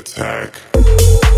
attack.